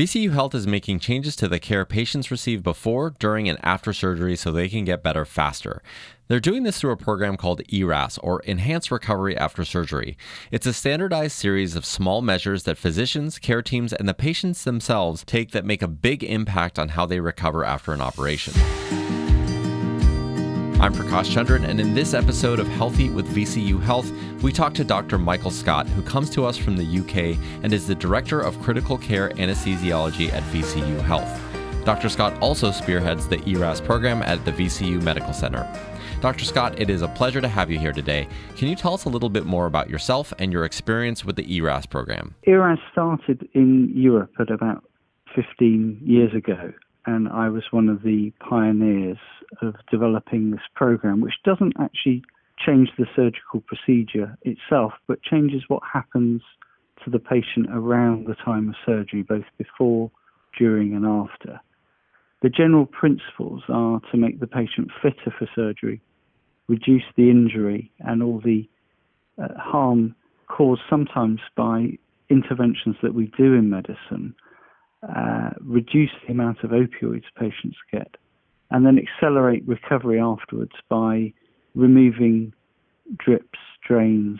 VCU Health is making changes to the care patients receive before, during, and after surgery so they can get better faster. They're doing this through a program called ERAS, or Enhanced Recovery After Surgery. It's a standardized series of small measures that physicians, care teams, and the patients themselves take that make a big impact on how they recover after an operation. I'm Prakash Chandran, and in this episode of Healthy with VCU Health, we talk to Dr. Michael Scott, who comes to us from the UK and is the Director of Critical Care Anesthesiology at VCU Health. Dr. Scott also spearheads the ERAS program at the VCU Medical Center. Dr. Scott, it is a pleasure to have you here today. Can you tell us a little bit more about yourself and your experience with the ERAS program? ERAS started in Europe at about 15 years ago and I was one of the pioneers of developing this program, which doesn't actually change the surgical procedure itself, but changes what happens to the patient around the time of surgery, both before, during, and after. The general principles are to make the patient fitter for surgery, reduce the injury and all the uh, harm caused sometimes by interventions that we do in medicine uh, reduce the amount of opioids patients get, and then accelerate recovery afterwards by removing drips, drains,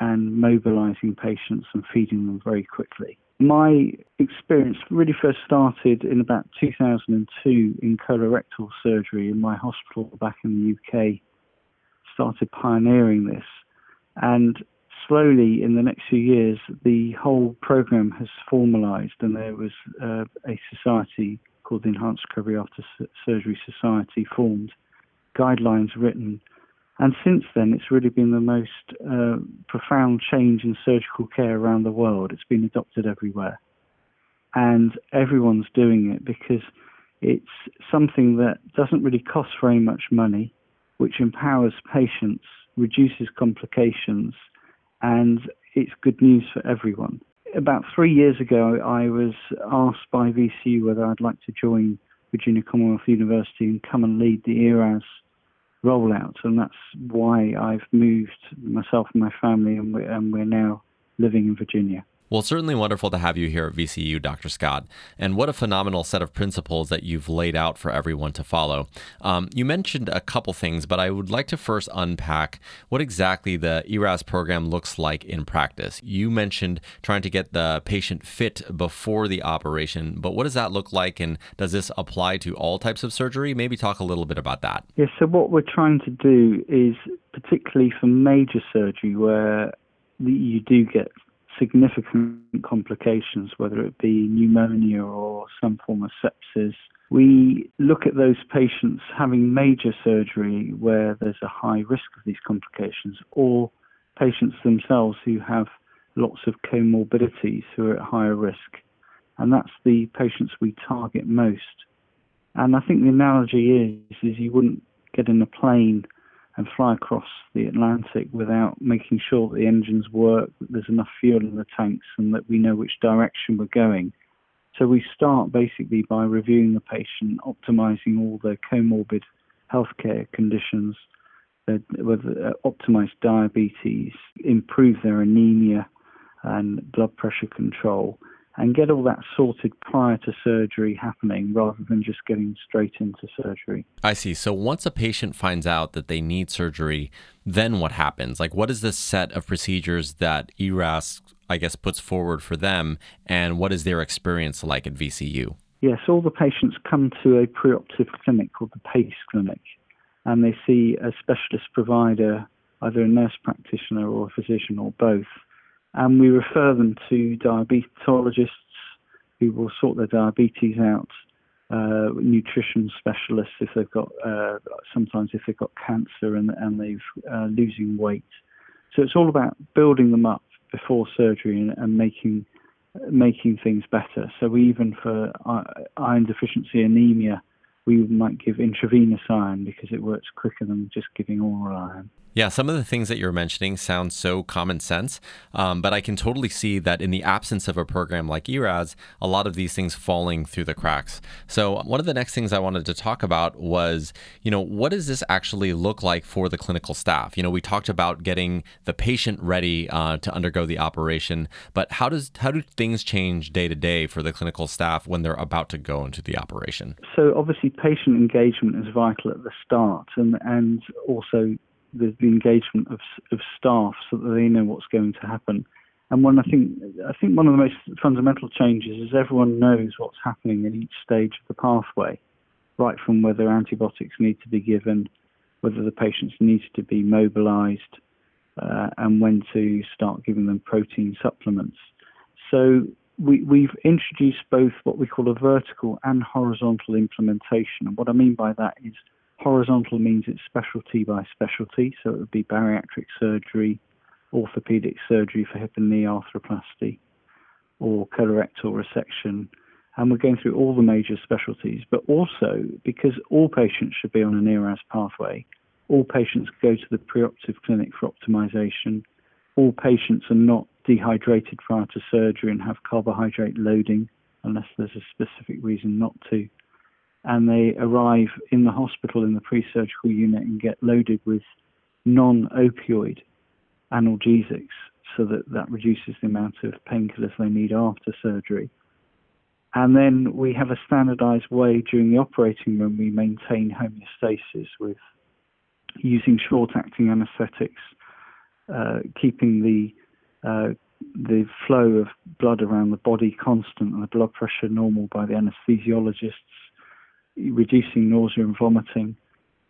and mobilizing patients and feeding them very quickly. My experience really first started in about 2002 in colorectal surgery in my hospital back in the UK. Started pioneering this, and slowly, in the next few years, the whole program has formalized, and there was uh, a society called the Enhanced Recovery After Surgery Society formed, guidelines written. And since then, it's really been the most uh, profound change in surgical care around the world. It's been adopted everywhere. And everyone's doing it because it's something that doesn't really cost very much money, which empowers patients, reduces complications, and it's good news for everyone. About three years ago, I was asked by VCU whether I'd like to join Virginia Commonwealth University and come and lead the ERAS rollout, and that's why I've moved myself and my family, and we're, and we're now living in Virginia. Well, certainly wonderful to have you here at VCU, Dr. Scott. And what a phenomenal set of principles that you've laid out for everyone to follow. Um, you mentioned a couple things, but I would like to first unpack what exactly the ERAS program looks like in practice. You mentioned trying to get the patient fit before the operation, but what does that look like? And does this apply to all types of surgery? Maybe talk a little bit about that. Yes, so what we're trying to do is, particularly for major surgery where you do get significant complications, whether it be pneumonia or some form of sepsis. We look at those patients having major surgery where there's a high risk of these complications, or patients themselves who have lots of comorbidities who are at higher risk. And that's the patients we target most. And I think the analogy is, is you wouldn't get in a plane and fly across the Atlantic without making sure that the engines work, that there's enough fuel in the tanks, and that we know which direction we're going. So we start basically by reviewing the patient, optimizing all their comorbid healthcare conditions, whether uh, optimize diabetes, improve their anemia and blood pressure control, and get all that sorted prior to surgery happening rather than just getting straight into surgery. I see. So once a patient finds out that they need surgery, then what happens? Like, what is the set of procedures that ERAS, I guess, puts forward for them, and what is their experience like at VCU? Yes, all the patients come to a preoperative clinic called the PACE clinic, and they see a specialist provider, either a nurse practitioner or a physician or both and we refer them to diabetologists who will sort their diabetes out, uh, nutrition specialists if they've got uh, sometimes if they've got cancer and and they've uh, losing weight. So it's all about building them up before surgery and, and making making things better. So even for iron deficiency anemia, we might give intravenous iron because it works quicker than just giving oral iron. Yeah, some of the things that you're mentioning sound so common sense, um, but I can totally see that in the absence of a program like ERAS, a lot of these things falling through the cracks. So one of the next things I wanted to talk about was, you know, what does this actually look like for the clinical staff? You know, we talked about getting the patient ready uh, to undergo the operation, but how does how do things change day to day for the clinical staff when they're about to go into the operation? So obviously, patient engagement is vital at the start, and and also the, the engagement of, of staff so that they know what's going to happen. And one, I think, I think one of the most fundamental changes is everyone knows what's happening at each stage of the pathway, right from whether antibiotics need to be given, whether the patients need to be mobilized, uh, and when to start giving them protein supplements. So we, we've introduced both what we call a vertical and horizontal implementation. And what I mean by that is Horizontal means it's specialty by specialty, so it would be bariatric surgery, orthopedic surgery for hip and knee arthroplasty, or colorectal resection. And we're going through all the major specialties, but also because all patients should be on an ERAS pathway, all patients go to the preoperative clinic for optimization, all patients are not dehydrated prior to surgery and have carbohydrate loading unless there's a specific reason not to and they arrive in the hospital in the pre-surgical unit and get loaded with non-opioid analgesics so that that reduces the amount of painkillers they need after surgery. And then we have a standardized way during the operating room we maintain homeostasis with using short-acting anesthetics, uh, keeping the uh, the flow of blood around the body constant and the blood pressure normal by the anesthesiologists reducing nausea and vomiting,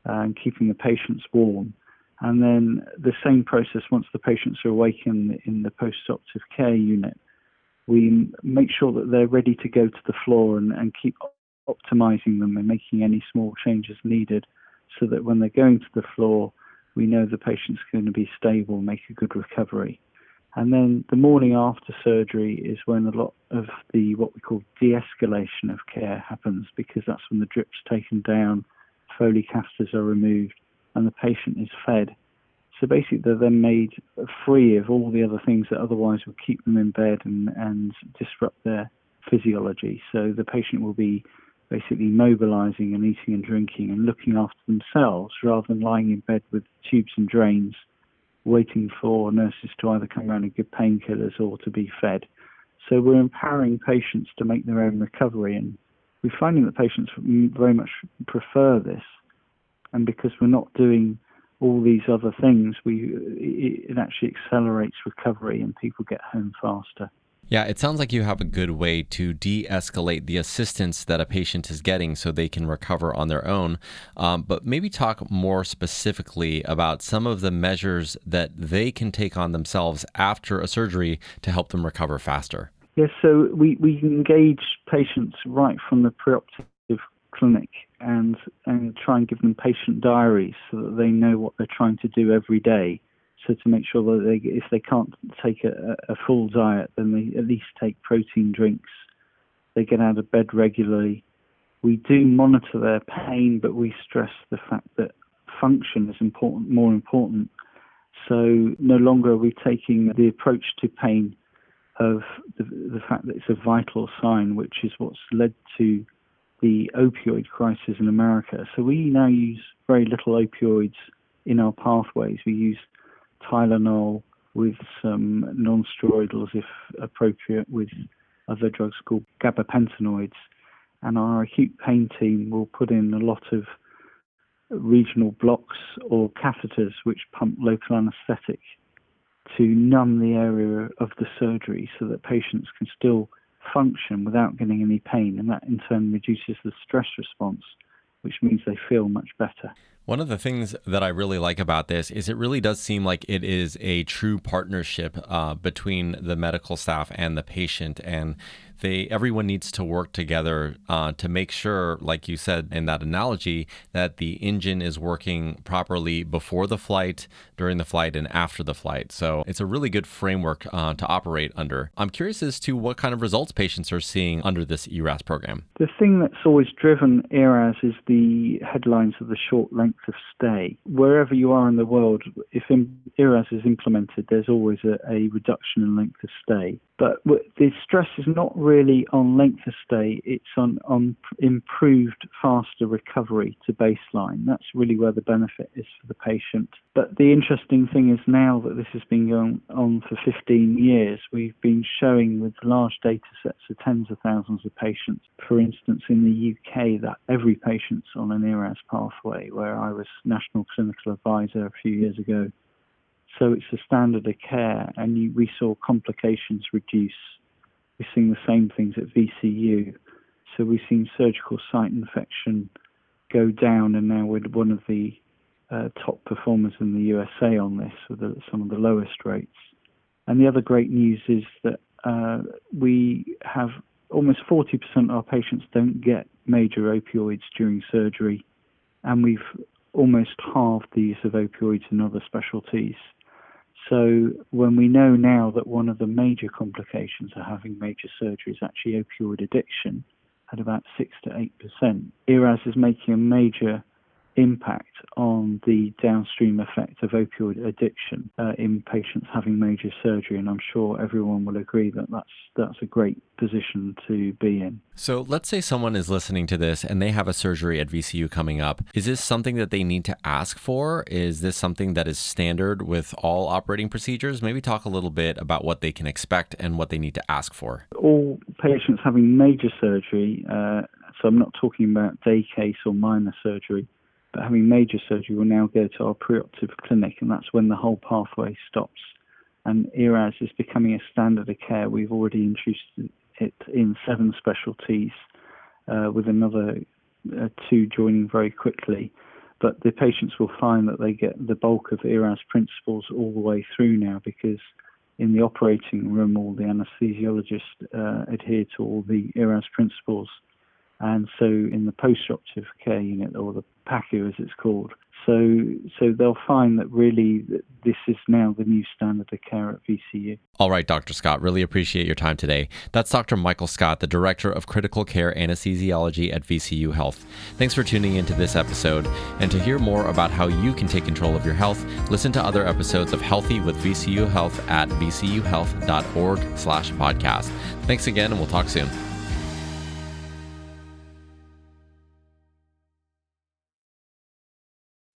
uh, and keeping the patients warm. And then the same process once the patients are awake in, in the post-operative care unit, we make sure that they're ready to go to the floor and, and keep optimizing them and making any small changes needed so that when they're going to the floor, we know the patient's going to be stable, make a good recovery. And then the morning after surgery is when a lot of the what we call de-escalation of care happens because that's when the drip's taken down, Foley catheters are removed, and the patient is fed. So basically, they're then made free of all the other things that otherwise would keep them in bed and, and disrupt their physiology. So the patient will be basically mobilizing and eating and drinking and looking after themselves rather than lying in bed with tubes and drains waiting for nurses to either come around and give painkillers or to be fed. So we're empowering patients to make their own recovery, and we're finding that patients very much prefer this. And because we're not doing all these other things, we it actually accelerates recovery, and people get home faster. Yeah, it sounds like you have a good way to de escalate the assistance that a patient is getting so they can recover on their own. Um, but maybe talk more specifically about some of the measures that they can take on themselves after a surgery to help them recover faster. Yes, so we, we engage patients right from the preoperative clinic and, and try and give them patient diaries so that they know what they're trying to do every day so to make sure that they, if they can't take a, a full diet, then they at least take protein drinks. They get out of bed regularly. We do monitor their pain, but we stress the fact that function is important, more important. So no longer are we taking the approach to pain of the, the fact that it's a vital sign, which is what's led to the opioid crisis in America. So we now use very little opioids in our pathways. We use Tylenol with some non-steroidals, if appropriate, with other drugs called gabapentinoids. And our acute pain team will put in a lot of regional blocks or catheters which pump local anesthetic to numb the area of the surgery so that patients can still function without getting any pain. And that in turn reduces the stress response, which means they feel much better. One of the things that I really like about this is it really does seem like it is a true partnership uh, between the medical staff and the patient, and they everyone needs to work together uh, to make sure, like you said in that analogy, that the engine is working properly before the flight, during the flight, and after the flight. So it's a really good framework uh, to operate under. I'm curious as to what kind of results patients are seeing under this ERAS program. The thing that's always driven ERAS is the headlines of the short length length of stay. Wherever you are in the world, if ERAS is implemented, there's always a, a reduction in length of stay. But the stress is not really on length of stay, it's on, on improved, faster recovery to baseline. That's really where the benefit is for the patient. But the interesting thing is now that this has been going on for 15 years, we've been showing with large data sets of tens of thousands of patients, for instance, in the UK, that every patient's on an ERAS pathway, where I was national clinical advisor a few years ago so it's a standard of care, and you, we saw complications reduce. We're seeing the same things at VCU. So we've seen surgical site infection go down, and now we're one of the uh, top performers in the USA on this, with the, some of the lowest rates. And the other great news is that uh, we have almost 40% of our patients don't get major opioids during surgery, and we've almost halved the use of opioids in other specialties. So when we know now that one of the major complications of having major surgery is actually opioid addiction at about 6 to 8%, ERAS is making a major impact on the downstream effect of opioid addiction uh, in patients having major surgery, and I'm sure everyone will agree that that's that's a great position to be in. So, let's say someone is listening to this and they have a surgery at VCU coming up. Is this something that they need to ask for? Is this something that is standard with all operating procedures? Maybe talk a little bit about what they can expect and what they need to ask for. All patients having major surgery. Uh, so I'm not talking about day case or minor surgery but having major surgery will now go to our preoperative clinic, and that's when the whole pathway stops. And ERAS is becoming a standard of care. We've already introduced it in seven specialties, uh, with another uh, two joining very quickly. But the patients will find that they get the bulk of ERAS principles all the way through now because in the operating room, all the anesthesiologists uh, adhere to all the ERAS principles and so in the post-operative care unit, or the PACU as it's called, so so they'll find that really this is now the new standard of care at VCU. All right, Dr. Scott, really appreciate your time today. That's Dr. Michael Scott, the Director of Critical Care Anesthesiology at VCU Health. Thanks for tuning into this episode. And to hear more about how you can take control of your health, listen to other episodes of Healthy with VCU Health at vcuhealth.org slash podcast. Thanks again, and we'll talk soon.